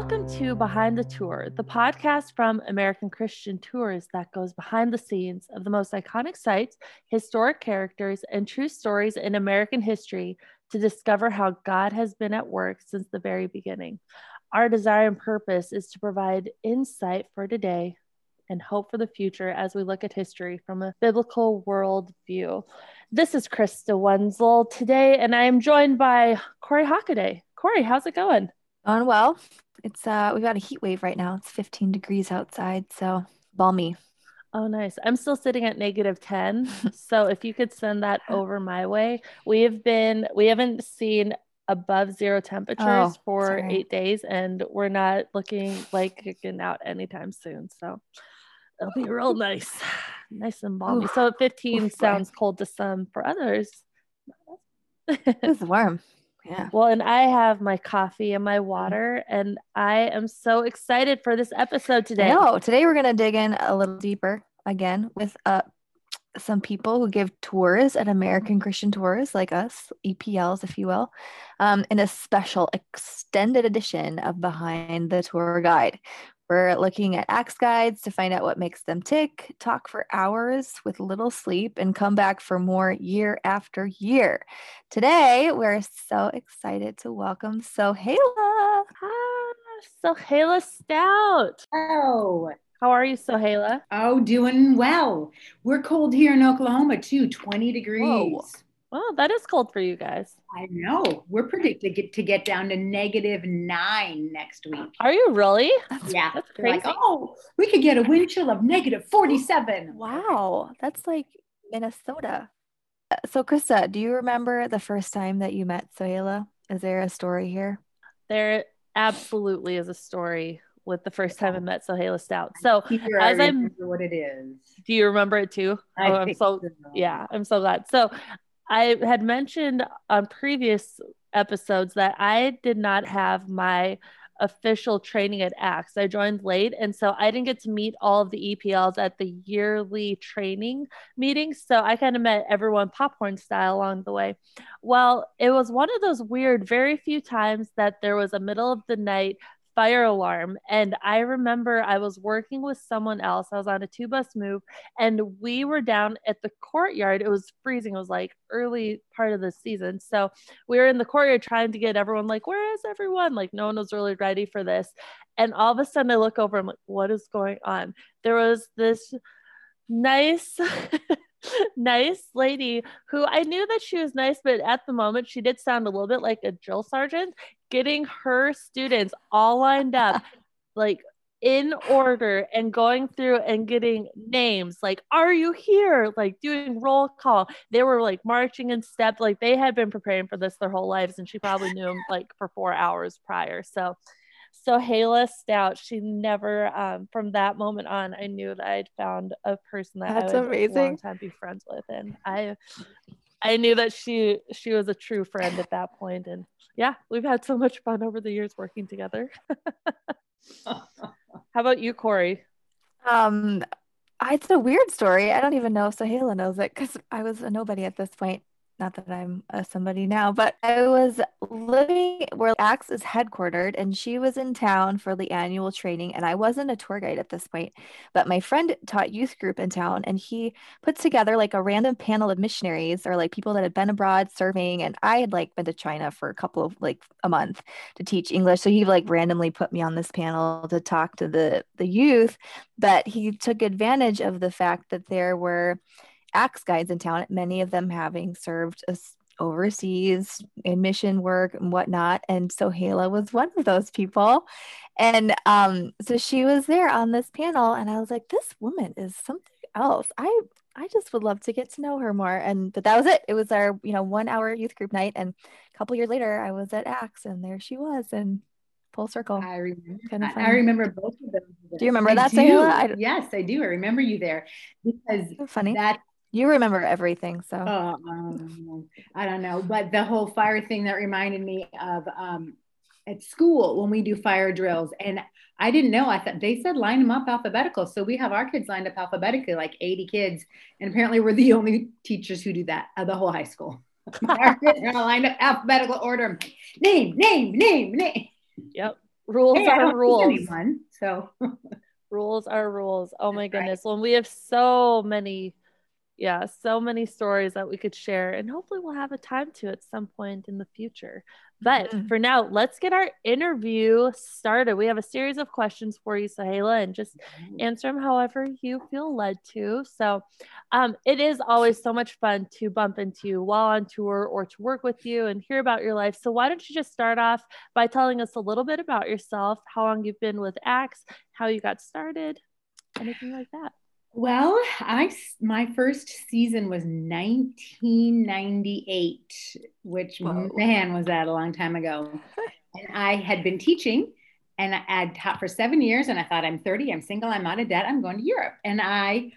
Welcome to Behind the Tour, the podcast from American Christian Tours that goes behind the scenes of the most iconic sites, historic characters, and true stories in American history to discover how God has been at work since the very beginning. Our desire and purpose is to provide insight for today and hope for the future as we look at history from a biblical worldview. This is Krista Wenzel today, and I am joined by Corey Hockaday. Corey, how's it going? Going well. It's uh we've got a heat wave right now. It's 15 degrees outside, so balmy. Oh, nice. I'm still sitting at negative 10. so if you could send that over my way, we have been, we haven't seen above zero temperatures Oh, for sorry. eight days, and we're not looking like kicking out anytime soon. So it'll be real nice, nice and balmy. Oof. So 15 Oof, boy. sounds cold to some, for others. It's warm. Yeah. Well, and I have my coffee and my water, and I am so excited for this episode today. No, today we're gonna dig in a little deeper again with uh some people who give tours at American Christian Tours, like us, EPLs, if you will, um, in a special extended edition of Behind the Tour Guide. We're looking at axe guides to find out what makes them tick, talk for hours with little sleep, and come back for more year after year. Today, we're so excited to welcome Sohaila. Ah, Sohaila Stout. Oh, How are you, Sohaila? oh, doing well. We're cold here in Oklahoma too, 20 degrees. Well, that is cold for you guys. I know. We're predicted to get, to get down to negative nine next week. Are you really? Yeah. That's They're like, crazy. oh, we could get a wind chill of negative 47. Wow, that's like Minnesota. Uh, So, Krista, do you remember the first time that you met Sohaila? Is there a story here? There absolutely is a story with the first time I met Sohaila Stout. So, Here I as I'm- remember what it is. do you remember it too? I oh, I'm think so yeah, I'm so glad. So, I had mentioned on previous episodes that I did not have my official training at AXE. I joined late, and so I didn't get to meet all of the EPLs at the yearly training meetings. So I kind of met everyone popcorn style along the way. Well, it was one of those weird, very few times that there was a middle of the night fire alarm. And I remember I was working with someone else. I was on a two bus move and we were down at the courtyard. It was freezing. It was like early part of the season. So we were in the courtyard trying to get everyone like, where is everyone? Like no one was really ready for this. And all of a sudden I look over, I'm like, what is going on? There was this nice nice lady who I knew that she was nice, but at the moment she did sound a little bit like a drill sergeant, getting her students all lined up, like in order and going through and getting names like are you here? Like doing roll call. They were like marching in step like they had been preparing for this their whole lives and she probably knew them like for four hours prior. So Sohaila Stout, she never, um, from that moment on, I knew that I'd found a person that That's I would amazing. a long time be friends with, and I, I knew that she she was a true friend at that point. point, and yeah, we've had so much fun over the years working together. How about you, Corey? Um, I- it's a weird story. I don't even know if Sohaila knows it because I was a nobody at this point. Not that I'm a somebody now, but I was living where Axe is headquartered, and she was in town for the annual training. And I wasn't a tour guide at this point, but my friend taught youth group in town, and he put together like a random panel of missionaries or like people that had been abroad serving. And I had like been to China for a couple of like a month to teach English, so he like randomly put me on this panel to talk to the the youth but he took advantage of the fact that there were axe guides in town, many of them having served us overseas in mission work and whatnot. And Sohaila was one of those people. And um, so she was there on this panel, and I was like, this woman is something else. I I just would love to get to know her more. And but that was it. It was our, you know, one hour youth group night. And a couple years later, I was at Axe and there she was and full circle. I remember. Kind of I, remember both of them. Do you remember I that, do. Sohaila? Yes, I do. I remember you there because Funny. that You remember everything, so Uh, um, I don't know, but the whole fire thing that reminded me of um, at school when we do fire drills, and I didn't know. I thought they said line them up alphabetical, so we have our kids lined up alphabetically, like 80 kids, and apparently we're the only teachers who do that of the whole high school. our kids are all lined up alphabetical order. Name, name, name, name. Yep. rules Hey, I are don't rules. rules. Anyone, so rules are rules. Oh my That's right. goodness. Well, we have so many, yeah, so many stories that we could share, and hopefully we'll have a time to at some point in the future. But Mhm. for now, let's get our interview started. We have a series of questions for you, Sohaila, and just answer them however you feel led to. So, um, it is always so much fun to bump into you while on tour or to work with you and hear about your life. So, why don't you just start off by telling us a little bit about yourself, how long you've been with Axe, how you got started, anything like that? Well, I my first season was 1998, which Whoa. man was that a long time ago. and I had been teaching and I had taught for seven years and I thought I'm 30, I'm single, I'm out of debt, I'm going to Europe. And I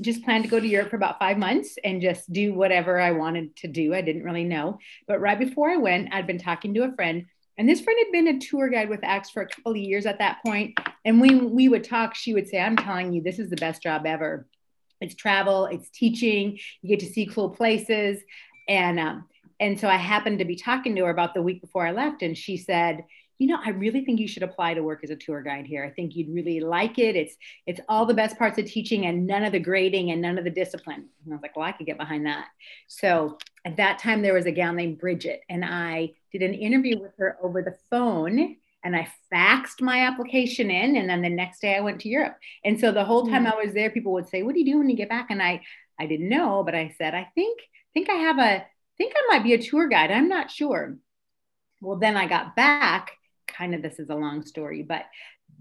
just planned to go to Europe for about five months and just do whatever I wanted to do. I didn't really know. But right before I went, I'd been talking to a friend, and this friend had been a tour guide with Axe for a couple of years at that point. And when we would talk, she would say, I'm telling you, this is the best job ever. It's travel, it's teaching, you get to see cool places. And um, and so I happened to be talking to her about the week before I left, and she said, you know, I really think you should apply to work as a tour guide here. I think you'd really like it. It's it's all the best parts of teaching and none of the grading and none of the discipline. And I was like, well, I could get behind that. So at that time there was a gal named Bridget, and I did an interview with her over the phone. And I faxed my application in, and then the next day I went to Europe. And so the whole hmm. time I was there, people would say, "What do you do when you get back?" And I, I didn't know, but I said, "I think, think I have a, think I might be a tour guide. I'm not sure." Well, then I got back. Kind of, this is a long story, but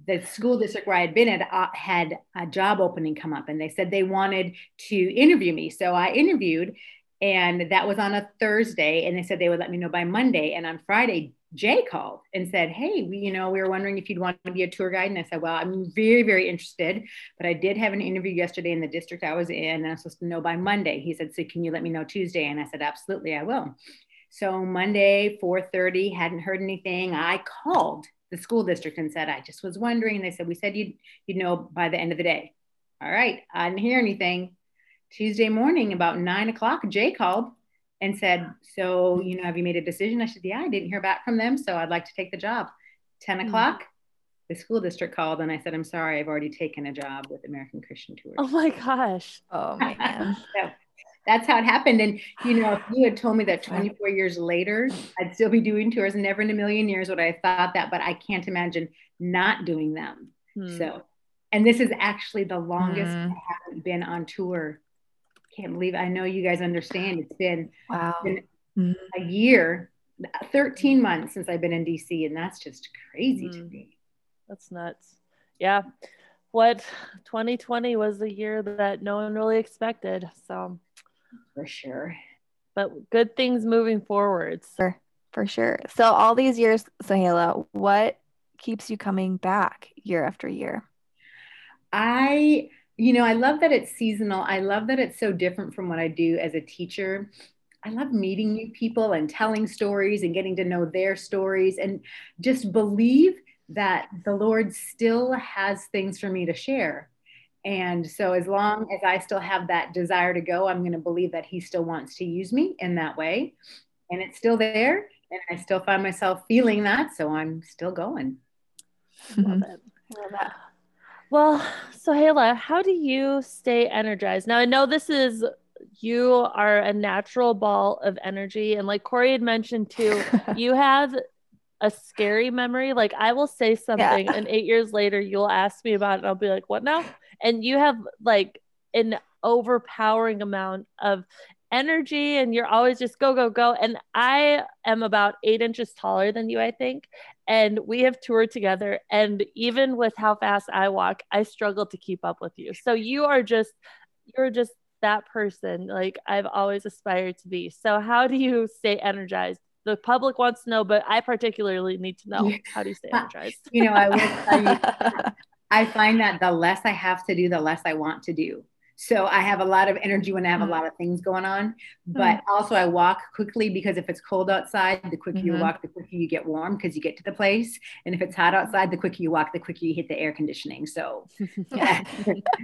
the school district where I had been at uh, had a job opening come up, and they said they wanted to interview me. So I interviewed, and that was on a Thursday, and they said they would let me know by Monday. And on Friday, Jay called and said, "Hey, we, you know, we were wondering if you'd want to be a tour guide." And I said, "Well, I'm very, very interested, but I did have an interview yesterday in the district I was in, and I'm supposed to know by Monday." He said, "So can you let me know Tuesday?" And I said, "Absolutely, I will." So Monday, 4:30, hadn't heard anything. I called the school district and said, "I just was wondering." And they said, "We said you'd you'd know by the end of the day." All right, I didn't hear anything. Tuesday morning, about nine o'clock, Jay called and said, So, you know, have you made a decision? I said, Yeah, I didn't hear back from them. So I'd like to take the job. 10 Hmm. o'clock, the school district called and I said, I'm sorry, I've already taken a job with American Christian Tours. Oh my gosh. Oh man. so that's how it happened. And, you know, if you had told me that 24 years later, I'd still be doing tours, never in a million years would I have thought that, but I can't imagine not doing them. Hmm. So, and this is actually the longest Hmm. I haven't been on tour. Can't believe I know you guys understand. It's been Wow. been Mhm. a year, 13 months since I've been in DC, and that's just crazy to Mhm. me. That's nuts. Yeah. What 2020 was the year that no one really expected. So, For sure. but good things moving forwards. For, for sure. So all these years, Sohaila, what keeps you coming back year after year? I, you know, I love that it's seasonal. I love that it's so different from what I do as a teacher. I love meeting new people and telling stories and getting to know their stories and just believe that the Lord still has things for me to share. And so, as long as I still have that desire to go, I'm going to believe that He still wants to use me in that way. And it's still there. And I still find myself feeling that. So, I'm still going. Love it. I love that. Well, Sohaila, how do you stay energized? Now, I know this is you are a natural ball of energy, and like Corey had mentioned too, you have a scary memory. Like I will say something, and eight years later, you'll ask me about it, and I'll be like, "What now?" And you have like an overpowering amount of energy, and you're always just go, go, go. And I am about eight inches taller than you, I think and we have toured together and even with how fast i walk i struggle to keep up with you so you are just you're just that person like i've always aspired to be so how do you stay energized the public wants to know but i particularly need to know how do you stay energized You know, I will tell you, I find that the less I have to do, the less I want to do. So I have a lot of energy when I have a Mm. lot of things going on. But also, I walk quickly because if it's cold outside, the quicker you Mhm. walk, the quicker you get warm because you get to the place. And if it's hot outside, the quicker you walk, the quicker you hit the air conditioning. So Yeah.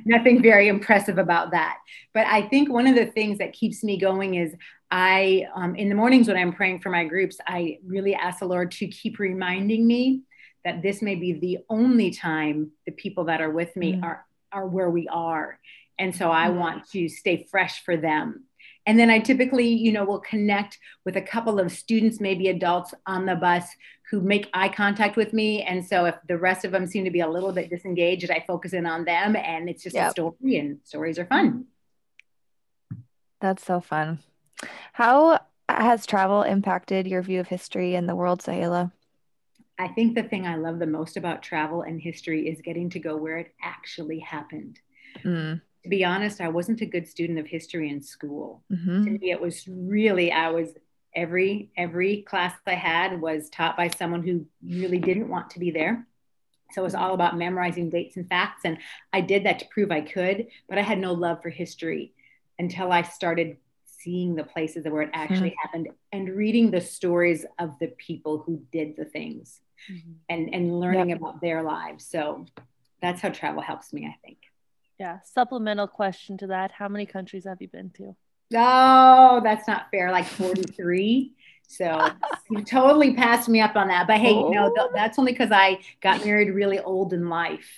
nothing very impressive about that. But I think one of the things that keeps me going is I, um, in the mornings when I'm praying for my groups, I really ask the Lord to keep reminding me that this may be the only time the people that are with me Mm. are are where we are and so i Mm. want to stay fresh for them and then i typically you know will connect with a couple of students maybe adults on the bus who make eye contact with me and so if the rest of them seem to be a little bit disengaged i focus in on them and it's just a story and stories are fun That's so fun. How has travel impacted your view of history and the world, Sohaila? I think the thing I love the most about travel and history is getting to go where it actually happened. Mm. To be honest, I wasn't a good student of history in school. hmm To me, it was really, I was every every class I had was taught by someone who really didn't want to be there. So it was all about memorizing dates and facts. And I did that to prove I could, but I had no love for history until I started seeing the places where it actually happened and reading the stories of the people who did the things and and learning about their lives. So that's how travel helps me, I think. Yeah. Supplemental question to that. How many countries have you been to? Oh, that's not fair. Like 43. So you totally passed me up on that. But hey, no, th- that's only because I got married really old in life.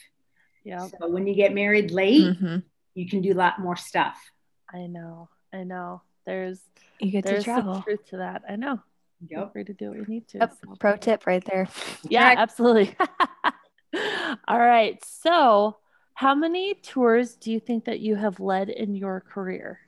Yeah. So when you get married late, hmm you can do a lot more stuff. I know. I know. There's You get to there's some truth to that. I know. Feel Yep. free to do what you need to. Yep. so. Pro tip right there. Yeah, Correct. absolutely. All right. So, how many tours do you think that you have led in your career?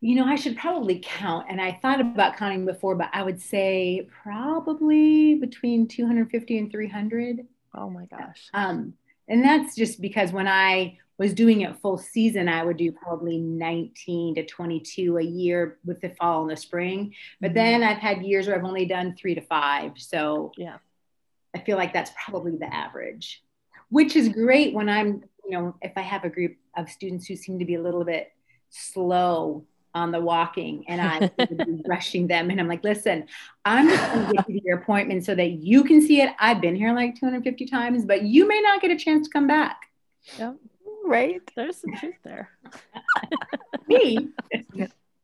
You know, I should probably count. And I thought about counting before, but I would say probably between 250 and 300. Oh my gosh. Um, and that's just because when I was doing it full season, I would do probably 19 to 22 a year with the fall and the spring. But Mhm. then I've had years where I've only done three to five. So Yeah. I feel like that's probably the average, which is great when I'm, you know, if I have a group of students who seem to be a little bit slow on the walking and I'm rushing them and I'm like, listen, I'm just going to get you to your appointment so that you can see it. I've been here like 250 times, but you may not get a chance to come back. Yep. Right. There's some truth there. Me.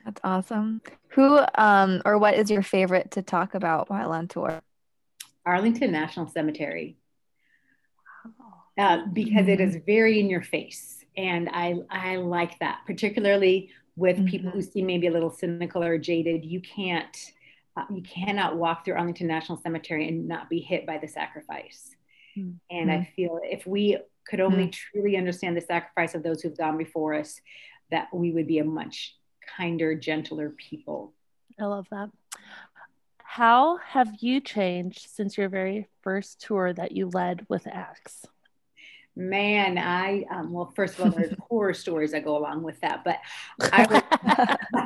That's awesome. Who um or what is your favorite to talk about while on tour? Arlington National Cemetery. uh, because it is very in your face. And I, I like that, particularly with people who seem maybe a little cynical or jaded. You can't, uh, you cannot walk through Arlington National Cemetery and not be hit by the sacrifice. Hmm. And I feel if we could only truly understand the sacrifice of those who've gone before us, that we would be a much kinder, gentler people. I love that. How have you changed since your very first tour that you led with Axe? Man, I um, well, first of all, there's horror stories that go along with that, but I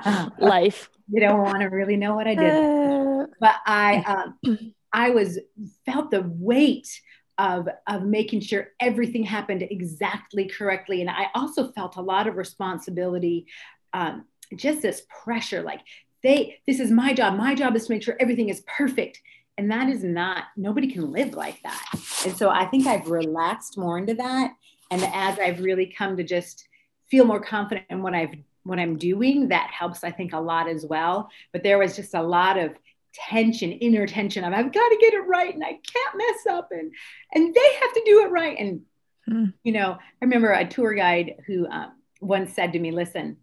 was, Life. you don't want to really know what I did. Uh, but I um, I was felt the weight of of making sure everything happened exactly correctly, and I also felt a lot of responsibility, um, just this pressure, like they this is my job. My job is to make sure everything is perfect, and that is not. Nobody can live like that, and so I think I've relaxed more into that, and as I've really come to just feel more confident in what I've what I'm doing, that helps I think a lot as well. But there was just a lot of tension, inner tension of I've got to get it right and I can't mess up and and they have to do it right. And Hmm. you know, I remember a tour guide who um, once said to me, "Listen,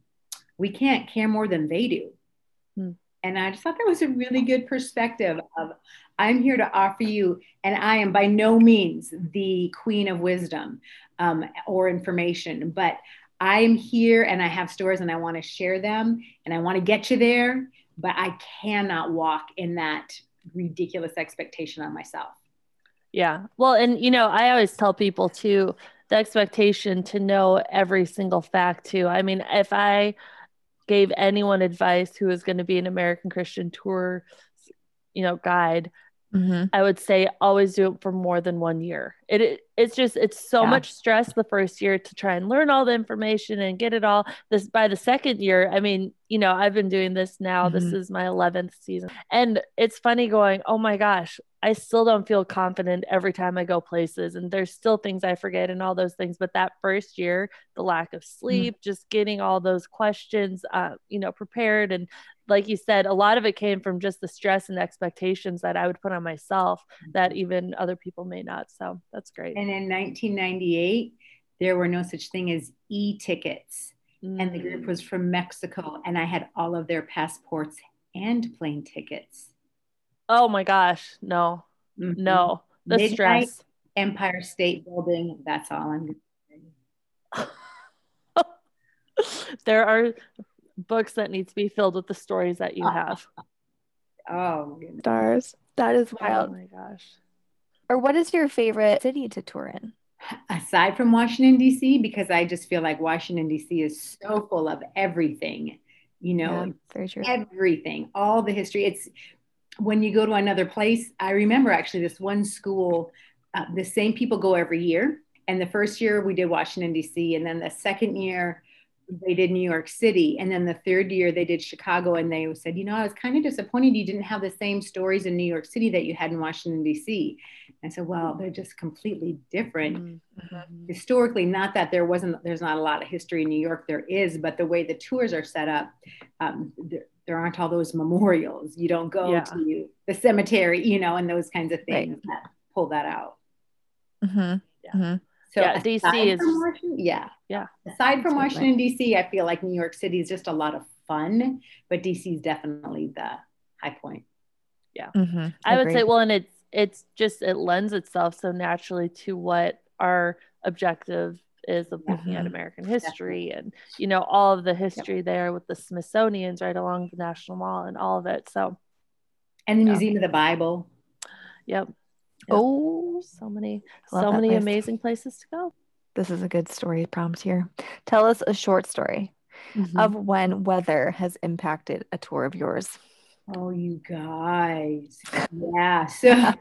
we can't care more than they do." Hmm. And I just thought that was a really good perspective of I'm here to offer you, and I am by no means the queen of wisdom um, or information, but I am here and I have stories and I want to share them and I want to get you there, but I cannot walk in that ridiculous expectation on myself. Yeah. Well, and you know, I always tell people too the expectation to know every single fact too. I mean, if I gave anyone advice who is going to be an American Christian tour, you know, guide, mhm. I would say always do it for more than one year. It, it it's just it's so Yeah. much stress the first year to try and learn all the information and get it all this by the second year i mean you know i've been doing this now this Mhm. is my 11th season and it's funny going oh my gosh i still don't feel confident every time i go places and there's still things i forget and all those things but that first year the lack of sleep just getting all those questions uh, you know prepared and like you said a lot of it came from just the stress and expectations that i would put on myself that even other people may not so that's great And in 1998, there were no such thing as e-tickets. And the group Mm. was from Mexico, and I had all of their passports and plane tickets. Oh my gosh, no, Mhm. no, the Midnight stress. Empire State Building. That's all I'm. there are books that need to be filled with the stories that you have. Oh, goodness. Stars. That is wild. Oh my gosh. Or what is your favorite city to tour in? aside from Washington D.C., because I just feel like Washington D.C. is so full of everything. You know, Yeah, very true. everything, all the history. It's when you go to another place. I remember actually this one school, uh, the same people go every year. And the first year we did Washington, D.C., and then the second year they did New York City. And then the third year they did Chicago. And they said, you know, I was kind of disappointed you didn't have the same stories in New York City that you had in Washington, D.C. I said, well, they're just completely different Mm, Mhm. historically not that there wasn't there's not a lot of history in new york there is but the way the tours are set up um, there, there aren't all those memorials you don't go Yeah. to the cemetery you know and those kinds of Right. things that pull that out Mhm. Yeah. Mhm. so Yeah, DC aside is- from Washington, yeah Yeah. aside from Absolutely. washington dc i feel like new york city is just a lot of fun but dc is definitely the high point Mhm. I would say, well, and it's it's just it lends itself so naturally to what our objective is of looking at Mhm. American history and you know all of the history there with the Smithsonian's right along the National Mall and all of it. So, and the Yeah. museum of the bible yep. Yep. Oh, so many so many place. amazing places to go. this is a good story prompt here. Tell us a short story of when weather has impacted a tour of yours. Oh, you guys. Yeah.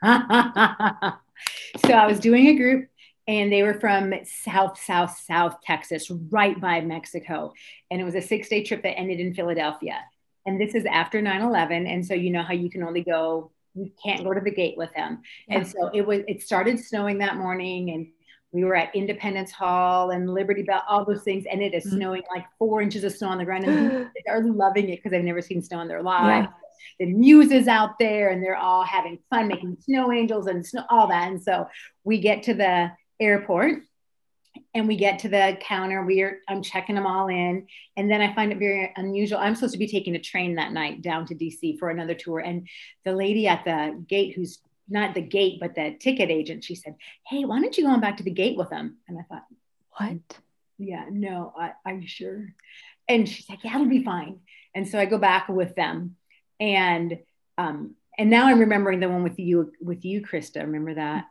So, so I was doing a group and they were from South, South, South Texas, right by Mexico. And it was a six day trip that ended in Philadelphia. And this is after 9 11. And so, you know how you can only go, you can't go to the gate with them. Yeah. And so it was, it started snowing that morning and we were at Independence Hall and Liberty Bell, all those things. And it is Mhm. snowing like four inches of snow on the ground. And they are loving it because they've never seen snow in their lives. The muse is out there and they're all having fun making snow angels and snow, all that. And so we get to the airport and we get to the counter. We're I'm checking them all in. And then I find it very unusual. I'm supposed to be taking a train that night down to DC for another tour. And the lady at the gate who's not the gate, but the ticket agent, she said, Hey, why don't you go on back to the gate with them? And I thought, What? yeah, no, I, are you sure? And she's like, yeah, it'll be fine. And so I go back with them, and um, and now I'm remembering the one with you, with you, Krista. Remember that?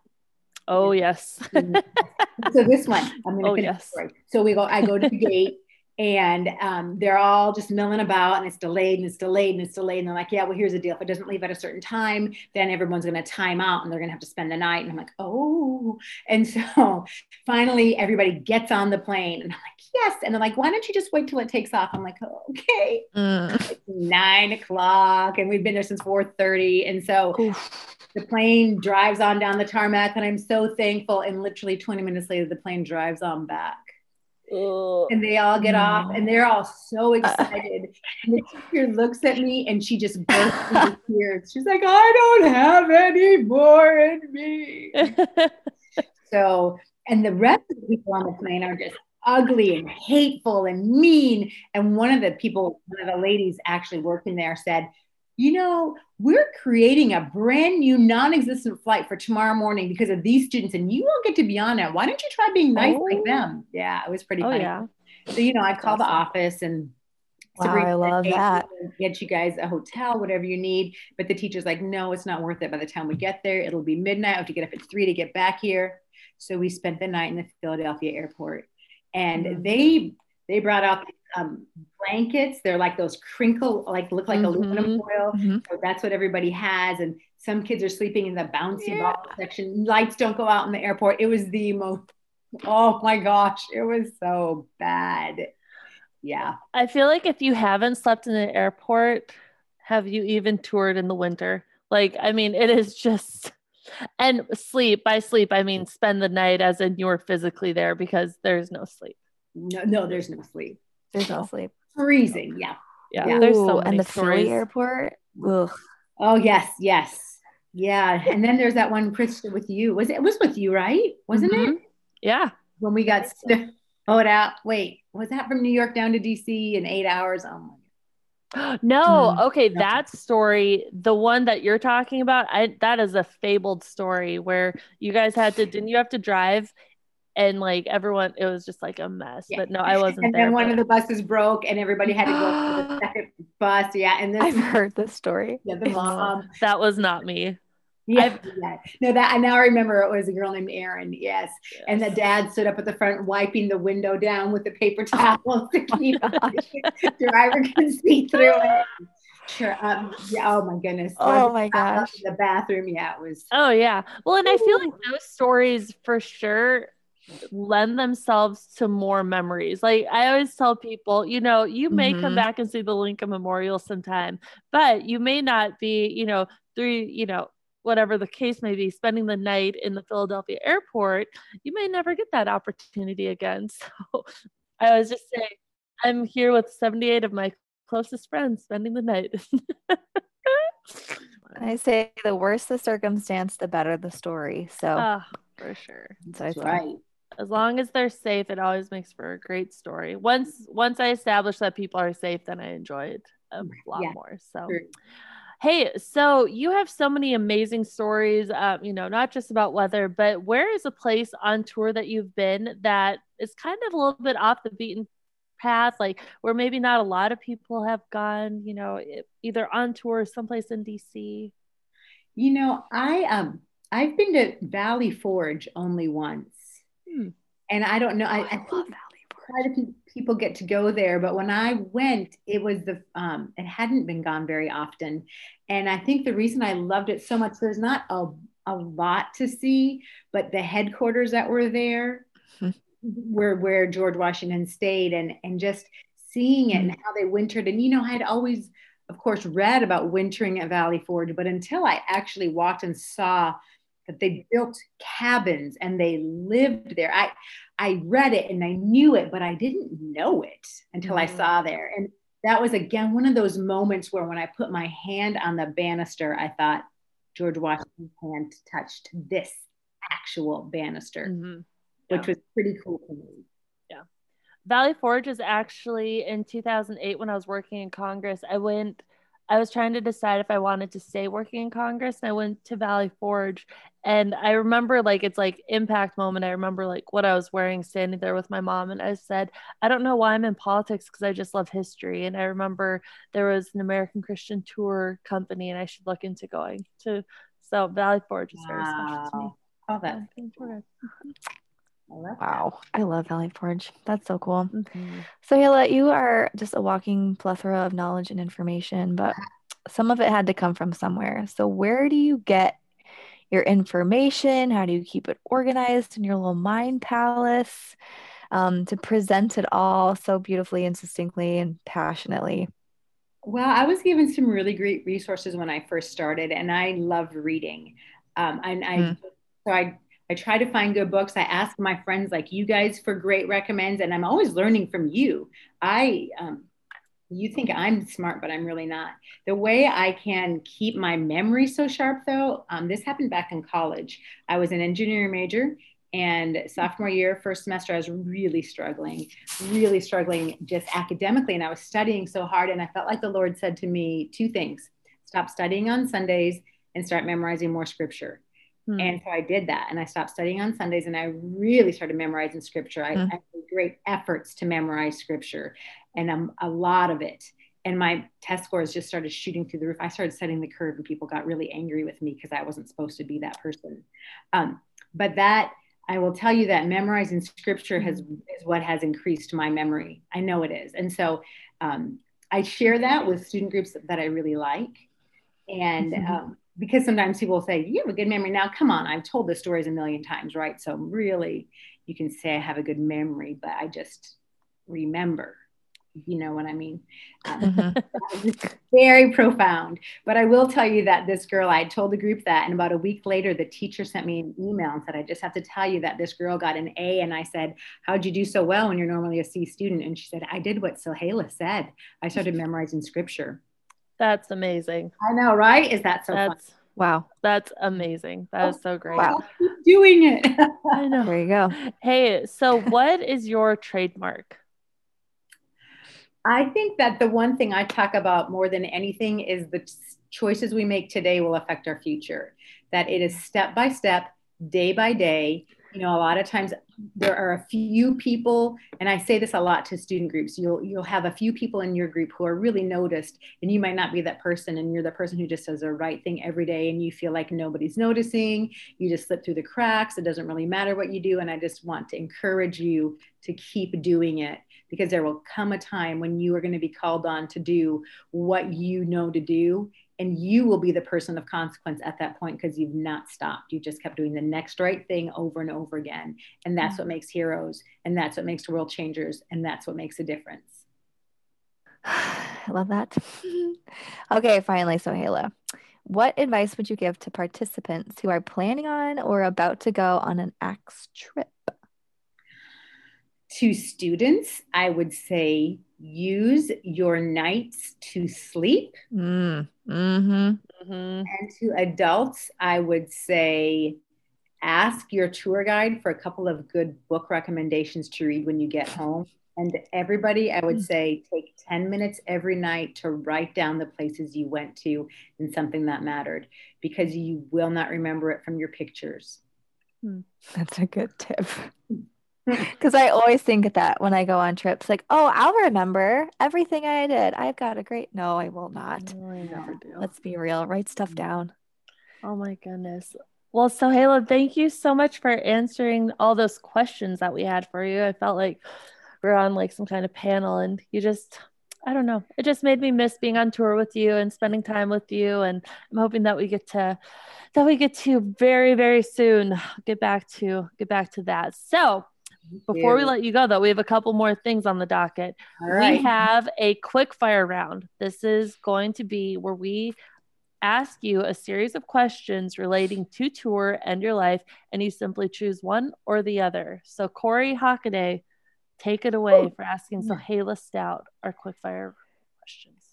Oh yes. so this one, I'm to Oh, finish yes. story. So we go, I go to the gate. And um, they're all just milling about, and it's delayed, and it's delayed, and it's delayed. And they're like, "Yeah, well, here's the deal: if it doesn't leave at a certain time, then everyone's going to time out, and they're going to have to spend the night." And I'm like, "Oh!" And so finally, everybody gets on the plane, and I'm like, "Yes!" And they're like, "Why don't you just wait till it takes off?" I'm like, oh, "Okay." Mm. It's nine o'clock, and we've been there since 4:30, and so Oof. the plane drives on down the tarmac, and I'm so thankful. And literally 20 minutes later, the plane drives on back And they all get off and they're all so excited. and the teacher looks at me and she just bursts into tears. She's like, I don't have any more in me. So, and the rest of the people on the plane are just ugly and hateful and mean. And one of the people, one of the ladies actually working there said, you know, we're creating a brand new non-existent flight for tomorrow morning because of these students, and you won't get to be on it. Why don't you try being nice like Oh. them? Yeah, it was pretty oh funny. yeah. So, you know, I call the office and Wow, I love that. Get you guys a hotel, whatever you need. But the teacher's like, no, it's not worth it. By the time we get there, it'll be midnight. I have to get up at three to get back here. So we spent the night in the Philadelphia airport, and Mhm. they they brought out um, blankets. They're like those crinkle, like look like Mhm. aluminum foil. Mhm. So that's what everybody has. And some kids are sleeping in the bouncy yeah. ball section. Lights don't go out in the airport. It was the most, oh my gosh, it was so bad. Yeah. I feel like if you haven't slept in an airport, have you even toured in the winter? Like, I mean, it is just, and sleep, by sleep, I mean spend the night as in you're physically there because there's no sleep. No, no, there's no sleep. There's no sleep. Freezing. Yeah. Yeah. yeah. There's so many and the stories. Philly airport. Ugh. Oh yes, yes. Yeah, and then there's that one, Krista, with you. Was it, it was with you, right? Wasn't mm-hmm. it? Yeah. When we got oh out. Wait, was that from New York down to DC in eight hours? Oh my no mm. okay that story the one that you're talking about I, that is a fabled story where you guys had to didn't you have to drive and like everyone it was just like a mess yeah. but no i wasn't and there, then one of the buses broke and everybody had to go to the second bus yeah and this i've heard this story yeah the mom that was not me yeah, yeah, no, that I now remember it was a girl named Erin. Yes. yes. And the dad stood up at the front wiping the window down with the paper towel to keep the driver can see through it. Sure. Um, yeah. Oh my goodness. Oh my gosh. The bathroom. Yeah, it was. Oh yeah. Well, and I feel like those stories for sure lend themselves to more memories. Like I always tell people, you know, you may mm-hmm. come back and see the Lincoln Memorial sometime, but you may not be, you know, three, you know, whatever the case may be, spending the night in the Philadelphia airport, you may never get that opportunity again. So I was just saying, I'm here with 78 of my closest friends spending the night. I say the worse the circumstance, the better the story. So uh, for sure. So That's right. As long as they're safe, it always makes for a great story. Once once I establish that people are safe, then I enjoy it a lot yeah. more. So sure. Hey, so you have so many amazing stories, um, you know, not just about weather, but where is a place on tour that you've been that is kind of a little bit off the beaten path, like where maybe not a lot of people have gone, you know, either on tour or someplace in DC? You know, I um I've been to Valley Forge only once. Hmm. And I don't know. I, oh, I, I love Valley quite a few people get to go there, but when I went, it was the um, it hadn't been gone very often, and I think the reason I loved it so much there's not a a lot to see, but the headquarters that were there, mm-hmm. where where George Washington stayed, and and just seeing it and how they wintered, and you know I'd always of course read about wintering at Valley Forge, but until I actually walked and saw that they built cabins and they lived there. I I read it and I knew it, but I didn't know it until mm. I saw there. And that was again one of those moments where when I put my hand on the banister, I thought George Washington's hand touched this actual banister, mm-hmm. yeah. which was pretty cool for me. Yeah. Valley Forge is actually in 2008 when I was working in Congress. I went I was trying to decide if I wanted to stay working in Congress and I went to Valley Forge and I remember like it's like impact moment. I remember like what I was wearing standing there with my mom and I said, I don't know why I'm in politics because I just love history. And I remember there was an American Christian tour company and I should look into going to so Valley Forge is very special to me. Oh, that. I wow. That. I love Valley Forge. That's so cool. Mm-hmm. Sohaila, you are just a walking plethora of knowledge and information, but some of it had to come from somewhere. So, where do you get your information? How do you keep it organized in your little mind palace um, to present it all so beautifully and succinctly and passionately? Well, I was given some really great resources when I first started, and I love reading. Um, and I, mm. so I I try to find good books. I ask my friends like you guys for great recommends, and I'm always learning from you. I, um, you think I'm smart, but I'm really not. The way I can keep my memory so sharp, though, um, this happened back in college. I was an engineering major, and sophomore year, first semester, I was really struggling, really struggling just academically. And I was studying so hard, and I felt like the Lord said to me two things stop studying on Sundays and start memorizing more scripture. Hmm. And so I did that and I stopped studying on Sundays and I really started memorizing scripture. I, hmm. I made great efforts to memorize scripture and um, a lot of it. And my test scores just started shooting through the roof. I started setting the curve and people got really angry with me because I wasn't supposed to be that person. Um, but that, I will tell you that memorizing scripture has hmm. is what has increased my memory. I know it is. And so um, I share that with student groups that I really like. And mm-hmm. um, because sometimes people say, You have a good memory. Now, come on, I've told the stories a million times, right? So, really, you can say I have a good memory, but I just remember. You know what I mean? Um, mm-hmm. very profound. But I will tell you that this girl, I told the group that, and about a week later, the teacher sent me an email and said, I just have to tell you that this girl got an A. And I said, How'd you do so well when you're normally a C student? And she said, I did what Sohaila said. I started memorizing scripture. That's amazing. I know, right? Is that so That's, fun? Wow. That's amazing. that That is so great. Wow. Keep doing it. I know. There you go. Hey, so what is your trademark? I think that the one thing I talk about more than anything is the choices we make today will affect our future. That it is step by step, day by day, you know a lot of times there are a few people and i say this a lot to student groups you'll you'll have a few people in your group who are really noticed and you might not be that person and you're the person who just does the right thing every day and you feel like nobody's noticing you just slip through the cracks it doesn't really matter what you do and i just want to encourage you to keep doing it because there will come a time when you are going to be called on to do what you know to do and you will be the person of consequence at that point because you've not stopped. You just kept doing the next right thing over and over again. And that's mm-hmm. what makes heroes and that's what makes world changers and that's what makes a difference. I love that. Okay finally Sohaila what advice would you give to participants who are planning on or about to go on an axe trip? To students i would say use your nights to sleep. Mm, mm-hmm. Mm-hmm. And to adults, I would say ask your tour guide for a couple of good book recommendations to read when you get home. And everybody, I would mm. say take 10 minutes every night to write down the places you went to and something that mattered because you will not remember it from your pictures. Hmm. That's a good tip. Because I always think that when I go on trips, like, oh, I'll remember everything I did. I've got a great. No, I will not. No, I never do. Let's be real. Write stuff mm. down. Oh my goodness. Well, Sohaila, thank you so much for answering all those questions that we had for you. I felt like we are on like some kind of panel, and you just, I don't know, it just made me miss being on tour with you and spending time with you. And I'm hoping that we get to, that we get to very, very soon get back to get back to that. So before we let you go, though, we have a couple more things on the docket. We have a quick fire round. This is going to be where we ask you a series of questions relating to tour and your life, and you simply choose one or the other. So, Corey Hockaday, take it away oh. for asking Sohaila hmm. Stout our quick fire questions.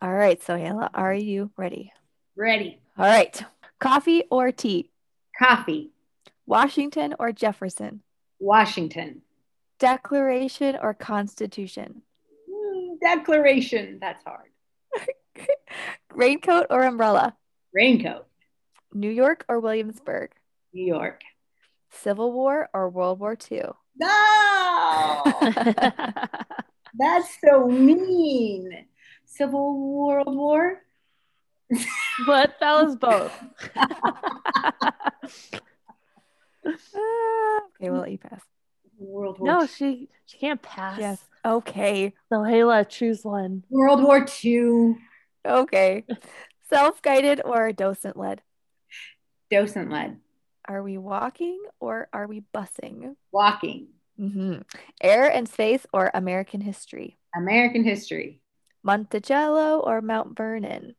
All right, so Sohaila, are you ready? Ready. All right. Coffee or tea? Coffee. Washington or Jefferson? Washington. Declaration or Constitution? Mm, declaration. That's hard. Raincoat or umbrella? Raincoat. New York or Williamsburg? New York. Civil War or World War II? No! That's so mean. Civil World War? but that was both. okay, we'll you pass. World War No, II. she she can't pass. Yes. Okay. So Sohaila, choose one. World War II. Okay. Self guided or docent led? Docent led. Are we walking or are we busing? Walking. Mm-hmm. Air and space or American history? American history. Monticello or Mount Vernon?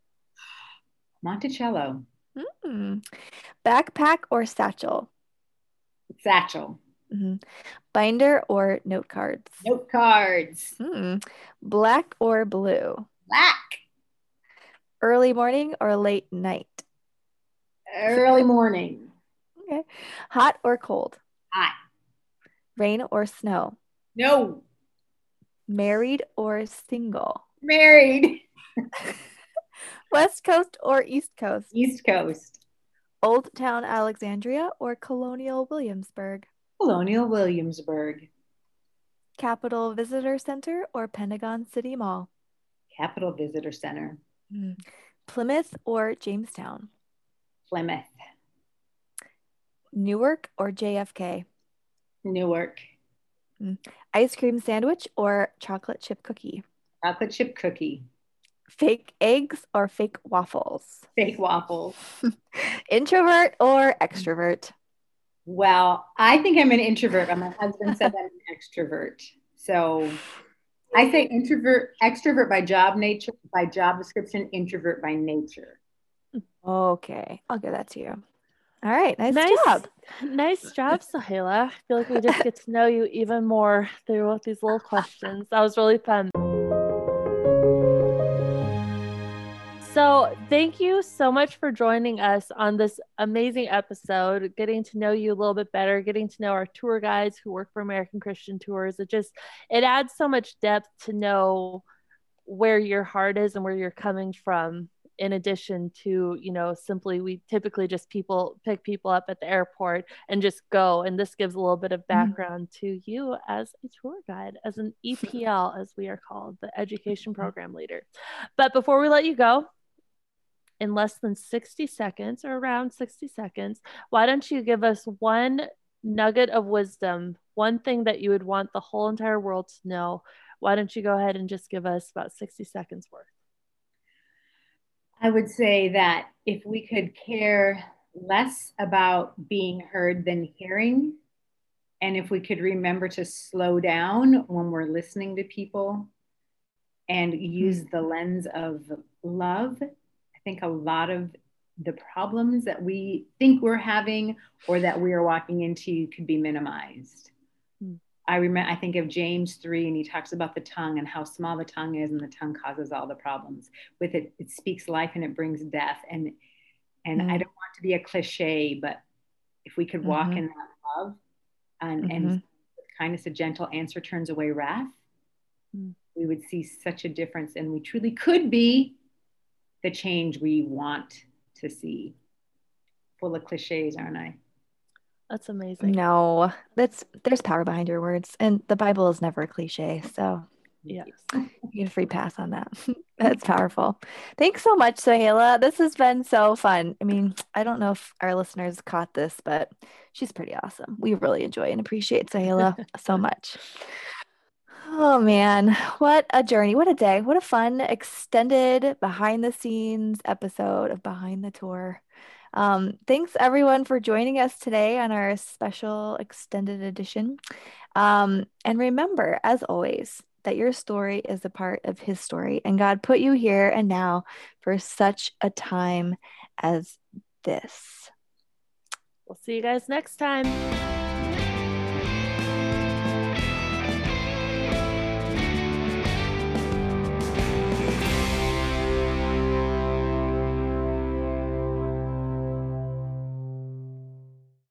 Monticello. Mm. Backpack or satchel? Satchel. Mm-hmm. Binder or note cards? Note cards. Mm. Black or blue? Black. Early morning or late night? Early morning. Okay. Hot or cold? Hot. Rain or snow? No. Married or single? Married. West Coast or East Coast? East Coast. Old Town Alexandria or Colonial Williamsburg? Colonial Williamsburg. Capitol Visitor Center or Pentagon City Mall? Capitol Visitor Center. Mm. Plymouth or Jamestown? Plymouth. Newark or JFK? Newark. Mm. Ice cream sandwich or chocolate chip cookie? Chocolate chip cookie. Fake eggs or fake waffles? Fake waffles. introvert or extrovert? Well, I think I'm an introvert, but my husband said I'm an extrovert. So I say introvert, extrovert by job nature, by job description, introvert by nature. Okay, I'll give that to you. All right, nice, Nice. job. Nice job, Sohaila. I feel like we just get to know you even more through these little questions. That was really fun. So, thank you so much for joining us on this amazing episode, getting to know you a little bit better, getting to know our tour guides who work for American Christian Tours. It just it adds so much depth to know where your heart is and where you're coming from in addition to you know simply we typically just people pick people up at the airport and just go. And this gives a little bit of mm-hmm. background to you as a tour guide as an epl as we are called the education mm-hmm. program leader. But before we let you go in less than 60 seconds or around 60 seconds why don't you give us one nugget of wisdom one thing that you would want the whole entire world to know? Why don't you go ahead and just give us about 60 seconds worth? I would say that if we could care less about being heard than hearing, and if we could remember to slow down when we're listening to people and hmm. use the lens of love, think a lot of the problems that we think we're having or that we are walking into could be minimized. I remember, I think of James 3, and he talks about the tongue and how small the tongue is, and the tongue causes all the problems. With it, it speaks life and it brings death. And and Mm. I don't want to be a cliche, but if we could walk Mhm. in that love and, Mhm. and kindness, a gentle answer turns away wrath, Mm. we would see such a difference. And we truly could be the change we want to see. Full of cliches, aren't I? That's amazing. No, that's there's power behind your words, and the Bible is never a cliche, so Yes. you get a free pass on that. That's powerful. Thanks so much, Sohaila. This has been so fun. I mean, I don't know if our listeners caught this, but she's pretty awesome. We really enjoy and appreciate Sohaila so much. Oh man, what a journey. What a day. What a fun, extended behind the scenes episode of Behind the Tour. Um, thanks everyone for joining us today on our special extended edition. Um, and remember, as always, that your story is a part of His story, and God put you here and now for such a time as this. We'll see you guys next time.